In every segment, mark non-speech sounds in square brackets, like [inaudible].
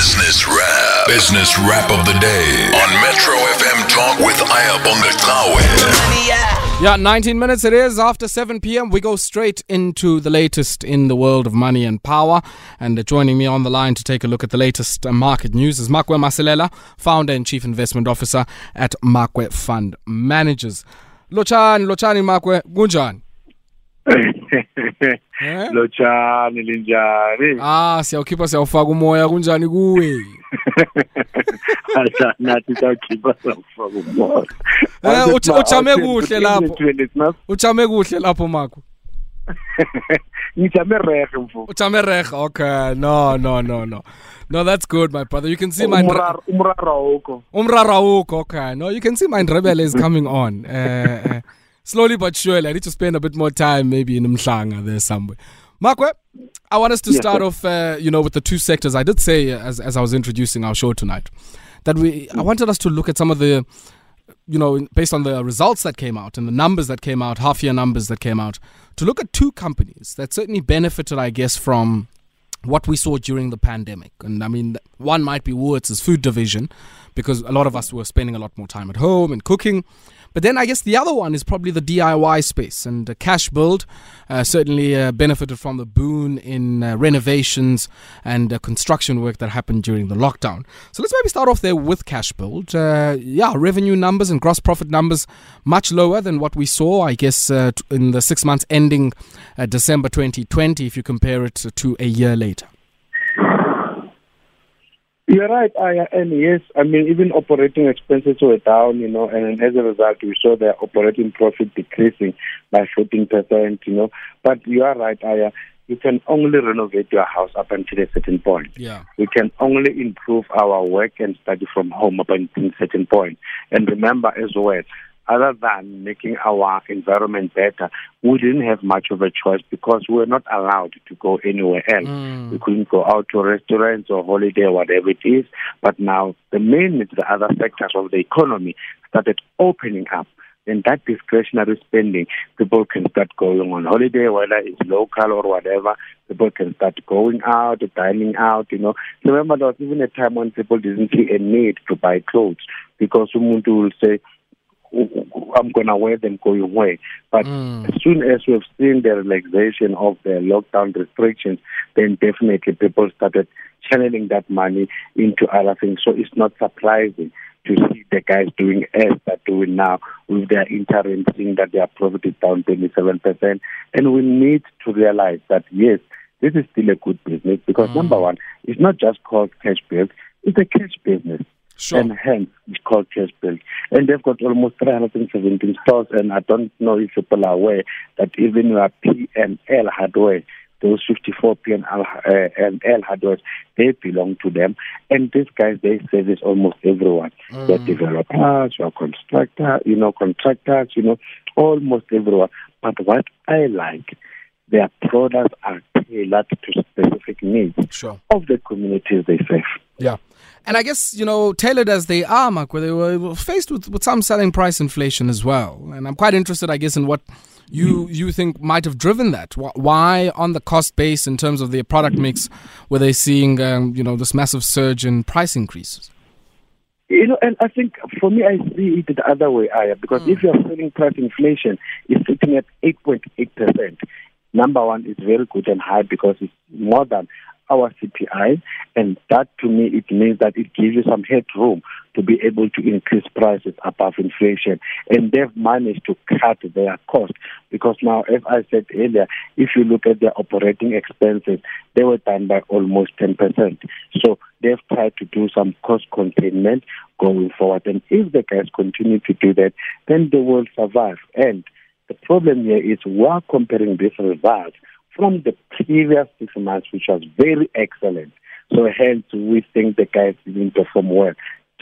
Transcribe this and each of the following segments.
Business Wrap. Business Wrap of the Day on Metro FM Talk with Ayabonga Tawe. Yeah, 19 minutes it is after 7 p.m. We go straight into the latest in the world of money and power. And uh, joining me on the line to take a look at the latest uh, market news is Makwe Masilela, founder and chief investment officer at Makwe Fund Managers. Lochan, Lochani Makwe, kunjani? [laughs] Eh? lotshani linjani Ah, siyawukhipha siyawufaka umoya kunjani kuwe? [laughs] nathi sakhipha sakufaka umoya Eh, uj- ujame kuhle lapho. Uchame kuhle lapho [laughs] Makwe. ngijame rehe mfu Uchame reg. Okay. No, no, no, no. No, that's good, my brother. You can see my umraro awukho Umrara awukho, okay. No, you can see my rebel is coming on. Uh, uh, slowly but surely. I need to spend a bit more time maybe in Mhlanga there somewhere. Makwe, I want us to Yes, start sir. off, uh, you know, with the two sectors. I did say uh, as, as I was introducing our show tonight that we, I wanted us to look at some of the, you know, based on the results that came out and the numbers that came out, half year numbers that came out, to look at two companies that certainly benefited, I guess, from what we saw during the pandemic. And I mean, one might be Woolworths' food division because a lot of us were spending a lot more time at home and cooking. But then I guess the other one is probably the DIY space. And Cashbuild uh, certainly uh, benefited from the boon in uh, renovations and construction work that happened during the lockdown. So let's maybe start off there with Cashbuild. Uh, yeah, revenue numbers and gross profit numbers much lower than what we saw, I guess, uh, in the six months ending uh, December 2020 if you compare it to a year later. You're right, Aya, and yes, I mean, even operating expenses were down, you know, and as a result, we saw their operating profit decreasing by 14%, you know. But you are right, Aya, you can only renovate your house up until a certain point. Yeah. We can only improve our work and study from home up until a certain point. And remember as well, other than making our environment better, we didn't have much of a choice because we were not allowed to go anywhere else. Mm. We couldn't go out to restaurants or holiday or whatever it is. But now the main, the other sectors of the economy started opening up. Then that discretionary spending, people can start going on holiday, whether it's local or whatever. People can start going out, dining out, you know. Remember, there was even a time when people didn't see a need to buy clothes because someone will say, I'm going to wear them going away. But Mm. as soon as we've seen the relaxation of the lockdown restrictions, then definitely people started channeling that money into other things. So it's not surprising to see the guys doing as they're doing now with their interim, seeing that their profit is down 27%. And we need to realize that, yes, this is still a good business because, number one, it's not just called cash build, it's a cash business Sure. and hence it's called Cash Build. And they've got almost 317 stores, and I don't know if people are aware that even your P and L hardware, those 54 P and L, uh, and L hardware, they belong to them. And these guys, they service almost everyone. They're developers, your constructor, you know, contractors, you know, almost everyone. But what I like, their products are tailored to specific needs Sure. of the communities they serve. Yeah. And I guess, you know, tailored as they are, Makwe they were faced with, with some selling price inflation as well. And I'm quite interested, I guess, in what you you think might have driven that. Why, on the cost base in terms of their product mix, were they seeing, um, you know, this massive surge in price increases? You know, and I think for me, I see it the other way, Aya, because if you're selling price inflation is sitting at 8.8%, number one is very good and high because it's more than our CPI, and that to me, it means that it gives you some headroom to be able to increase prices above inflation. And they've managed to cut their cost because now, as I said earlier, if you look at their operating expenses, they were down by almost 10%. So they've tried to do some cost containment going forward. And if the guys continue to do that, then they will survive. And the problem here is we're comparing these results from the previous six months, which was very excellent. So hence, we think the guys didn't perform well.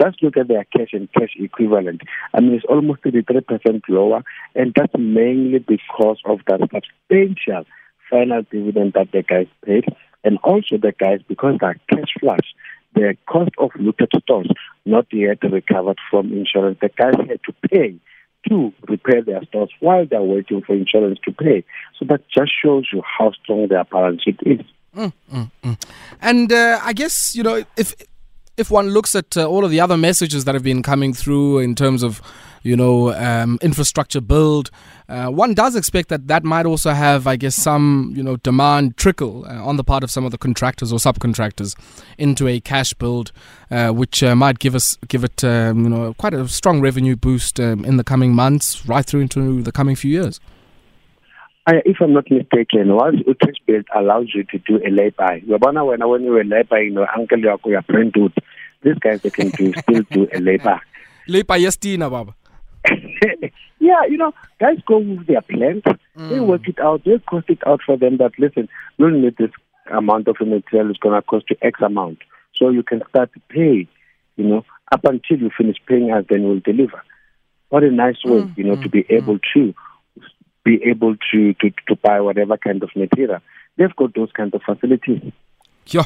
Just look at their cash and cash equivalent. I mean, it's almost 33% lower, and that's mainly because of that substantial final dividend that the guys paid, and also the guys, because they're cash flush, the cost of looted stores not yet recovered from insurance. The guys had to pay to repair their stores while they're waiting for insurance to pay. So that just shows you how strong their balance sheet is. And uh, I guess you know if if one looks at uh, all of the other messages that have been coming through in terms of you know um, infrastructure build, uh, one does expect that that might also have, I guess, some you know demand trickle uh, on the part of some of the contractors or subcontractors into a Cashbuild, uh, which uh, might give us give it um, you know quite a strong revenue boost um, in the coming months, right through into the coming few years. I, if I'm not mistaken, once Utrecht Build allows you to do a lay-by, Yabana, when, when you were lay-by, you know, uncle, your friend, dude, these guys, they can do, still do a lay-by. [laughs] Lay-by, yes, Tina, Baba. [laughs] yeah, you know, guys go with their plans. Mm. They work it out. They cost it out for them that, listen, we'll need this amount of material. It's going to cost you X amount. So you can start to pay, you know, up until you finish paying us, then we'll deliver. What a nice way, mm. you know, mm. to be able mm. to be able to, to, to buy whatever kind of material. They've got those kind of facilities. Yeah.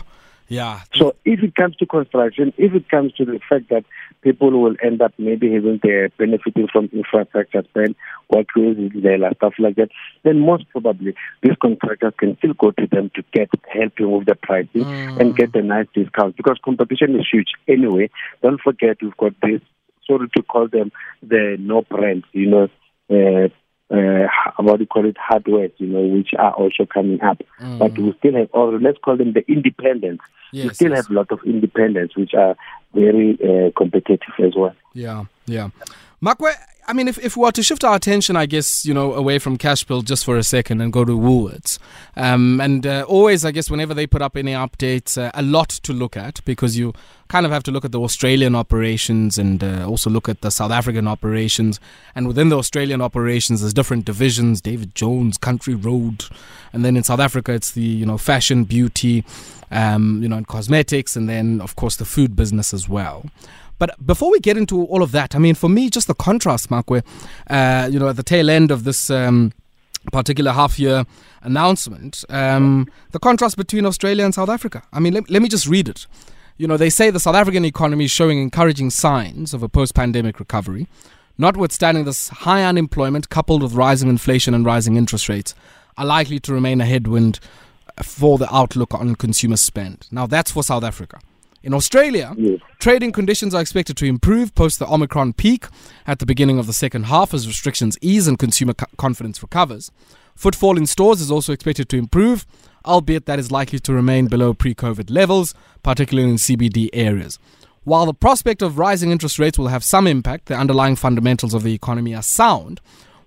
Yeah. So if it comes to construction, if it comes to the fact that people will end up maybe having their benefiting from infrastructure spend, workways, stuff like that, then most probably these contractors can still go to them to get helping with the pricing mm. and get a nice discount because competition is huge anyway. Don't forget we've got this sorry to call them the no brands, you know, uh, uh, what do you call it, hardware, you know, which are also coming up. Mm. But we still have, or let's call them the independents. Yes, we still yes. have a lot of independents which are very uh, competitive as well. Yeah, yeah. Makwe, I mean, if, if we were to shift our attention, I guess, you know, away from Cashbuild just for a second and go to Woolworths. Um, and uh, always, I guess, whenever they put up any updates, uh, a lot to look at because you kind of have to look at the Australian operations and uh, also look at the South African operations. And within the Australian operations, there's different divisions David Jones, Country Road. And then in South Africa, it's the, you know, fashion, beauty, um, you know, and cosmetics. And then, of course, the food business as well. But before we get into all of that, I mean, for me, just the contrast, Makwe, uh, you know, at the tail end of this um, particular half year announcement, um, the contrast between Australia and South Africa. I mean, let, let me just read it. You know, they say the South African economy is showing encouraging signs of a post pandemic recovery. Notwithstanding this high unemployment coupled with rising inflation and rising interest rates are likely to remain a headwind for the outlook on consumer spend. Now, that's for South Africa. In Australia, yes. trading conditions are expected to improve post the Omicron peak at the beginning of the second half as restrictions ease and consumer co- confidence recovers. Footfall in stores is also expected to improve, albeit that is likely to remain below pre COVID levels, particularly in CBD areas. While the prospect of rising interest rates will have some impact, the underlying fundamentals of the economy are sound,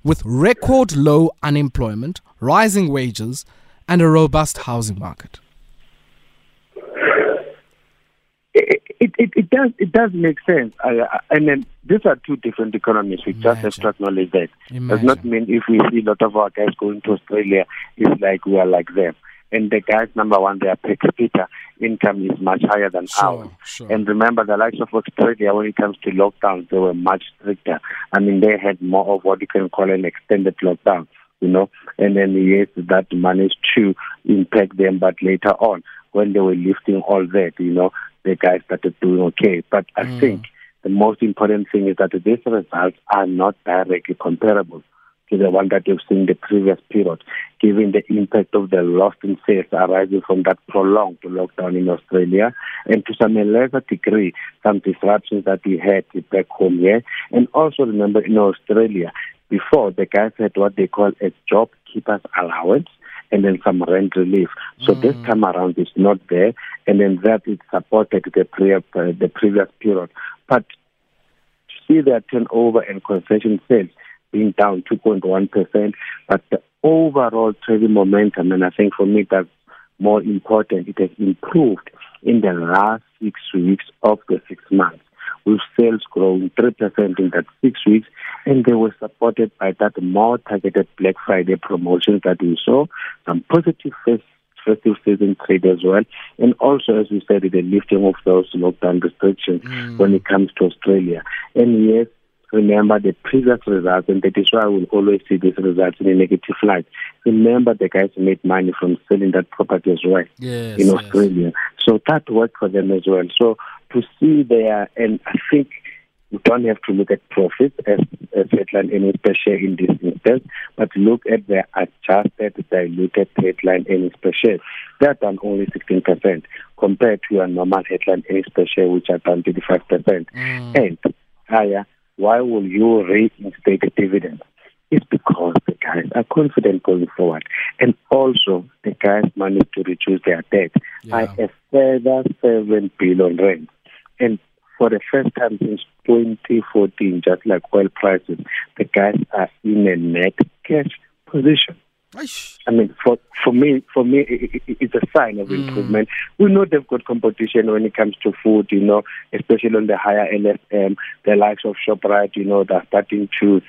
with record low unemployment, rising wages, and a robust housing market. It, it, it does it does make sense, uh, and then these are two different economies. We Imagine. just have to acknowledge that. Imagine. Does not mean if we see a lot of our guys going to Australia, it's like we are like them. And the guys, number one, their per capita income is much higher than sure, ours. Sure. And remember, the likes of Australia, when it comes to lockdowns, they were much stricter. I mean, they had more of what you can call an extended lockdown you know, and then yes, that managed to impact them, but later on, when they were lifting all that, you know, the guys started doing okay. But I mm. think the most important thing is that these results are not directly comparable to the one that you've seen the previous period, given the impact of the loss in sales arising from that prolonged lockdown in Australia, and to some lesser degree, some disruptions that we had back home here. And also remember in Australia, before the guys had what they call a job keepers allowance, and then some rent relief. So mm. this time around it's not there, and then that it supported the, pre- uh, the previous period. But to see that turnover and concession sales being down 2.1%, but the overall trading momentum, and I think for me that's more important, it has improved in the last six weeks of the six months with sales growing 3% in that six weeks, and they were supported by that more targeted Black Friday promotion that we saw, some positive festive season trade as well, and also, as we said, the lifting of those lockdown restrictions mm. when it comes to Australia. And yes, remember the previous results, and that is why we will always see these results in a negative light. Remember the guys made money from selling that property as well yes, in Australia. Yes. So that worked for them as well. So to see there, and I think you don't have to look at profits as, as headline earnings per share in this instance, but look at the adjusted diluted headline earnings per share. They're down only 16% compared to your normal headline earnings per share, which are down 35%. Mm. And higher, why will you reinstate a dividend? It's because the guys are confident going forward. And also, the guys managed to reduce their debt yeah. by a further 7 billion rand. And for the first time since 2014, just like oil prices, the guys are in a net cash position. I mean, for for me, for me, it, it, it's a sign of mm. improvement. We know they've got competition when it comes to food, you know, especially on the higher LSM, the likes of Shoprite, you know, they're starting to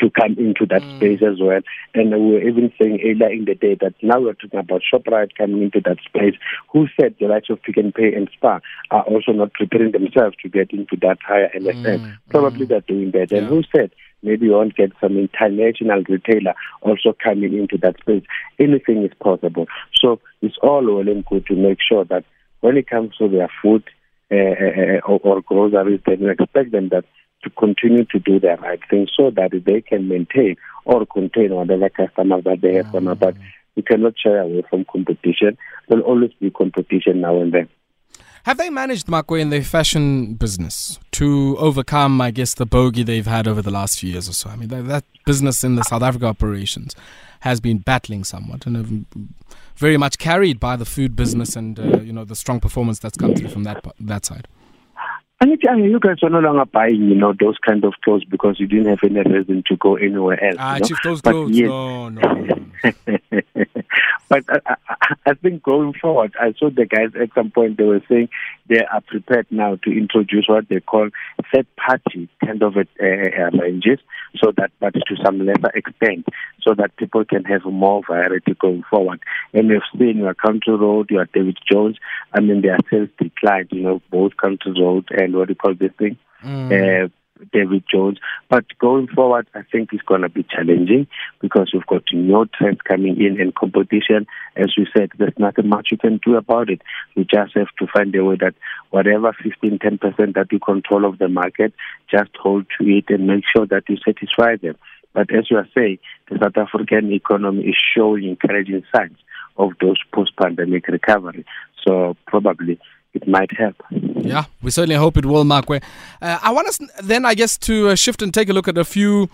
to come into that mm. space as well. And we were even saying earlier in the day that now we're talking about Shoprite coming into that space. Who said the likes of Pick n Pay and Spar are also not preparing themselves to get into that higher LSM? Mm. Probably mm. they're doing that. Yeah. And who said maybe you won't get some international retailer also coming into that space? Anything is possible. So it's all well and good to make sure that when it comes to their food uh, or, or groceries, then you expect them that to continue to do the right thing so that they can maintain or contain whatever customers that they have mm. But we cannot shy away from competition. There will always be competition now and then. Have they managed, Makwe, in their fashion business to overcome, I guess, the bogey they've had over the last few years or so? I mean, that, that business in the South Africa operations has been battling somewhat and very much carried by the food business and, uh, you know, the strong performance that's come through from that, that side. And it, you guys are no longer buying, you know, those kind of clothes because you didn't have any reason to go anywhere else. Ah, you know? Chief, those but clothes, yes. no, no. [laughs] but I, I, I think going forward, I saw the guys at some point they were saying they are prepared now to introduce what they call third party kind of uh, ranges, so that, but to some lesser extent, so that people can have more variety going forward. And we've seen your Country Road, your David Jones, I mean, their sales declined, you know, both Country Road and what do you call this thing? Mm. Uh, David Jones. But going forward, I think it's going to be challenging because we've got new trends coming in and competition. As we said, there's nothing much you can do about it. You just have to find a way that whatever 15, 10% that you control of the market, just hold to it and make sure that you satisfy them. But as you are saying, the South African economy is showing encouraging signs of those post-pandemic recovery. So probably it might help. Yeah, we certainly hope it will, Makwe. Uh, I want us then, I guess, to uh, shift and take a look at a few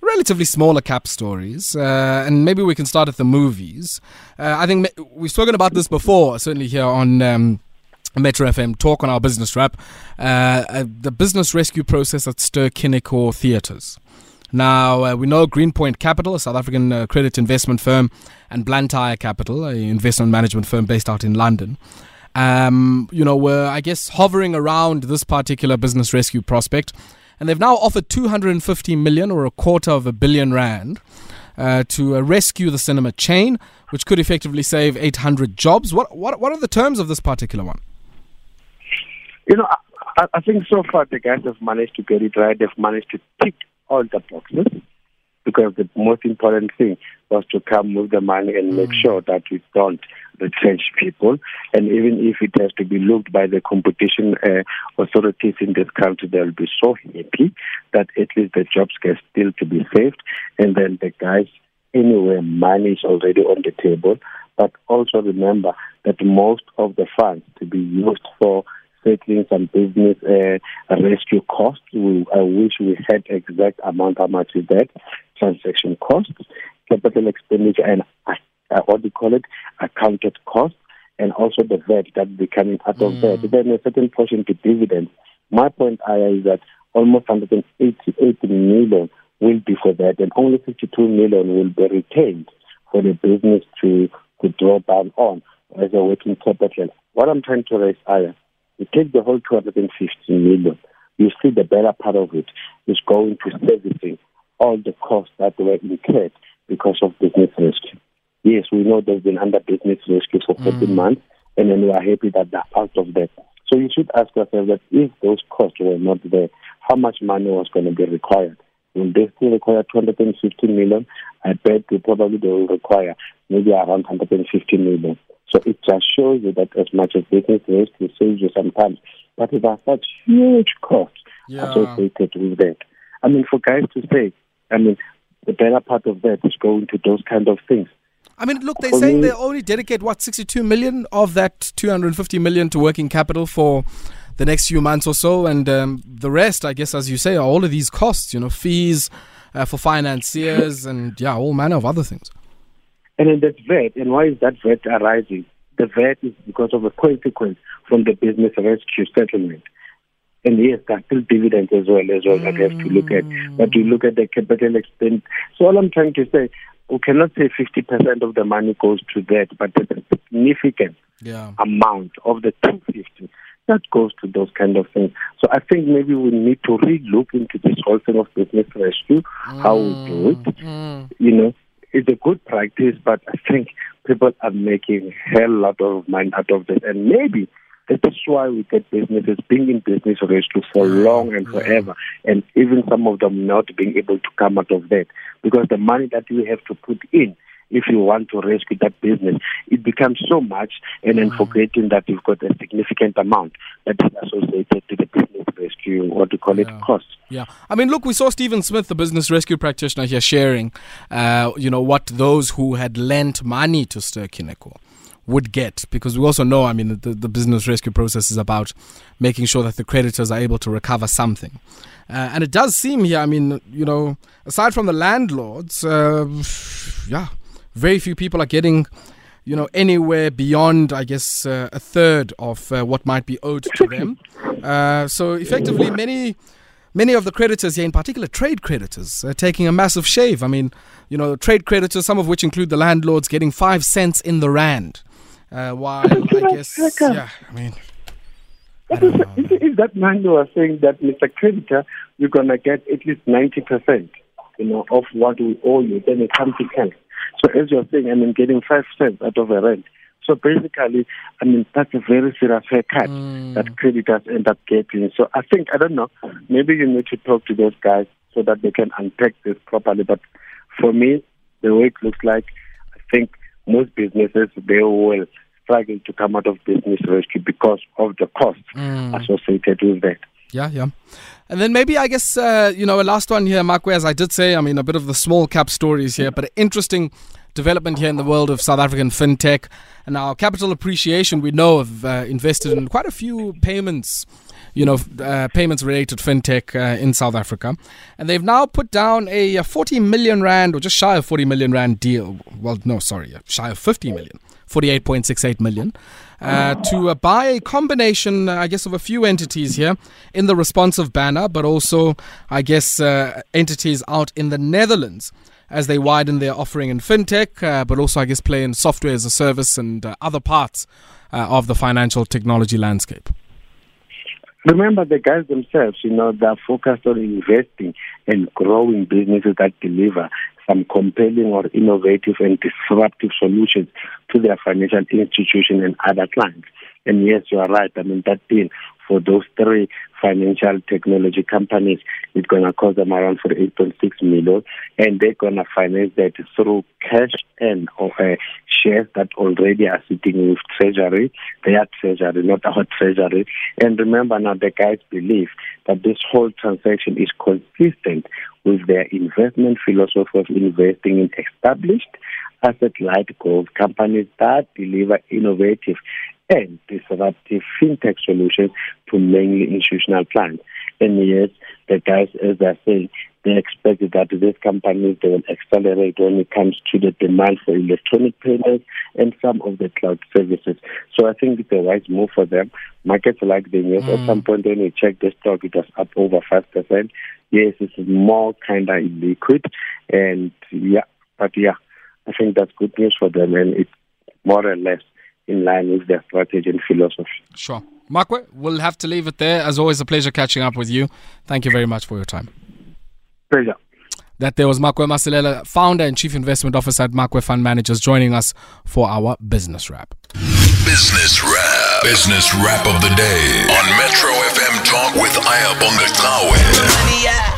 relatively smaller cap stories, uh, and maybe we can start at the movies. Uh, I think we've spoken about this before, certainly here on. Um, Metro FM talk on our business wrap, uh, uh, the business rescue process at Ster-Kinekor Theatres. Now, uh, we know Greenpoint Capital, a South African uh, credit investment firm, and Blantyre Capital, an investment management firm based out in London, um, you know, were, I guess, hovering around this particular business rescue prospect. And they've now offered 250 million or a quarter of a billion rand uh, to uh, rescue the cinema chain, which could effectively save 800 jobs. What, what, what are the terms of this particular one? You know, I, I think so far the guys have managed to get it right. They've managed to tick all the boxes because the most important thing was to come with the money and make mm. sure that we don't retrench people. And even if it has to be looked by the competition uh, authorities in this country, they'll be so happy that at least the jobs can still to be saved. And then the guys, anyway, money is already on the table. But also remember that most of the funds to be used for settling some business uh, rescue costs. We, I wish we had exact amount how much is that transaction costs, capital expenditure, and uh, uh, what do you call it, accounted costs, and also the VAT that be coming out of mm. that. Then a certain portion to dividends. My point, Aya, is that almost 188 million will be for that, and only 52 million will be retained for the business to to draw down on as a working capital. What I'm trying to raise, Aya, you take the whole 250 million, you see the better part of it is going to servicing all the costs that were incurred because of business. Yes, we know they've been under business rescue for 14 mm. months, and then we are happy that they're out of that. So you should ask yourself that if those costs were not there, how much money was going to be required? Will they still require 250 million? I bet they probably they will require maybe around 150 million. So it just shows you that as much as business rescue saves you sometimes, but it are such huge costs yeah. associated with that. I mean, for guys to say, I mean, the better part of that is going to those kind of things. I mean, look, they're saying they only dedicate what 62 million of that 250 million to working capital for the next few months or so, and um, the rest, I guess, as you say, are all of these costs. You know, fees uh, for financiers, and yeah, all manner of other things. And then that VAT, and why is that VAT arising? The VAT is because of a consequence from the business rescue settlement. And yes, there are still dividends as well as well that we have to look at. But we look at the capital expense. So all I'm trying to say, we cannot say 50% of the money goes to that, but there's a significant yeah. amount of the 250 that goes to those kind of things. So I think maybe we need to re-look into this whole thing of business rescue, mm. how we do it. Mm. You know, it's a good practice, but I think people are making a hell lot of money out of this, and maybe that is why we get businesses being in business rescue for long and forever, and even some of them not being able to come out of that because the money that you have to put in if you want to rescue that business, it becomes so much, and then mm. forgetting that you've got a significant amount that is associated to the business rescue, what we call yeah. it, costs. Yeah, I mean, look, we saw Stephen Smith, the business rescue practitioner, here sharing, uh, you know, what those who had lent money to Ster-Kinekor would get because we also know, I mean, the, the business rescue process is about making sure that the creditors are able to recover something. Uh, and it does seem here, I mean, you know, aside from the landlords, uh, yeah, very few people are getting you know, anywhere beyond, I guess, uh, a third of uh, what might be owed to them. Uh, so effectively, many, many of the creditors here, in particular trade creditors, are taking a massive shave. I mean, you know, trade creditors, some of which include the landlords, getting five cents in the rand. Uh, while I guess, yeah, I mean. If, if that landlord was saying that, Mr. Creditor, you're going to get at least 90%, you know, of what we owe you, then it comes to 10 so as you're saying, I mean, getting five cents out of a rent. So basically, I mean, that's a very serious haircut mm. that creditors end up getting. So I think, I don't know, maybe you need to talk to those guys so that they can unpack this properly. But for me, the way it looks like, I think most businesses, they will struggle to come out of business rescue because of the costs mm. associated with that. Yeah, yeah. And then maybe I guess uh, you know a last one here, Makwe, as I did say. I mean, a bit of the small cap stories here, but an interesting development here in the world of South African fintech. And now capital appreciation, we know, have uh, invested in quite a few payments. You know, uh, payments related fintech uh, in South Africa. And they've now put down a, a 40 million rand or just shy of 40 million rand deal. Well, no, sorry, shy of 50 million 48.68 million, uh, to uh, buy a combination, uh, I guess, of a few entities here in the responsive banner, but also, I guess, uh, entities out in the Netherlands as they widen their offering in fintech, uh, but also, I guess, play in software as a service and uh, other parts of the financial technology landscape. Remember, the guys themselves, you know, they're focused on investing and growing businesses that deliver some compelling or innovative and disruptive solutions to their financial institution and other clients. And yes, you are right. I mean, that deal for those three financial technology companies is going to cost them around for 8.6 million, and they're going to finance that through cash and or uh, shares that already are sitting with Treasury, their Treasury, not our Treasury. And remember now, the guys believe that this whole transaction is consistent with their investment philosophy of investing in established asset-light growth companies that deliver innovative and disruptive fintech solutions to mainly institutional clients. And yes, the guys, as I say, they expect that these companies they will accelerate when it comes to the demand for electronic payments and some of the cloud services. So I think it's a wise move for them. Markets like the news. Mm. At some point when we check the stock, it was up over five percent. Yes, it's more kind of liquid, and yeah, but yeah, I think that's good news for them, and it's more or less in line with their strategy and philosophy. Sure. Makwe, we'll have to leave it there. As always, a pleasure catching up with you. Thank you very much for your time. Pleasure. That there was Makwe Masilela, founder and chief investment officer at Makwe Fund Managers, joining us for our business wrap. Business wrap. Business wrap of the day on Metro FM Talk with Ayabonga Tawe.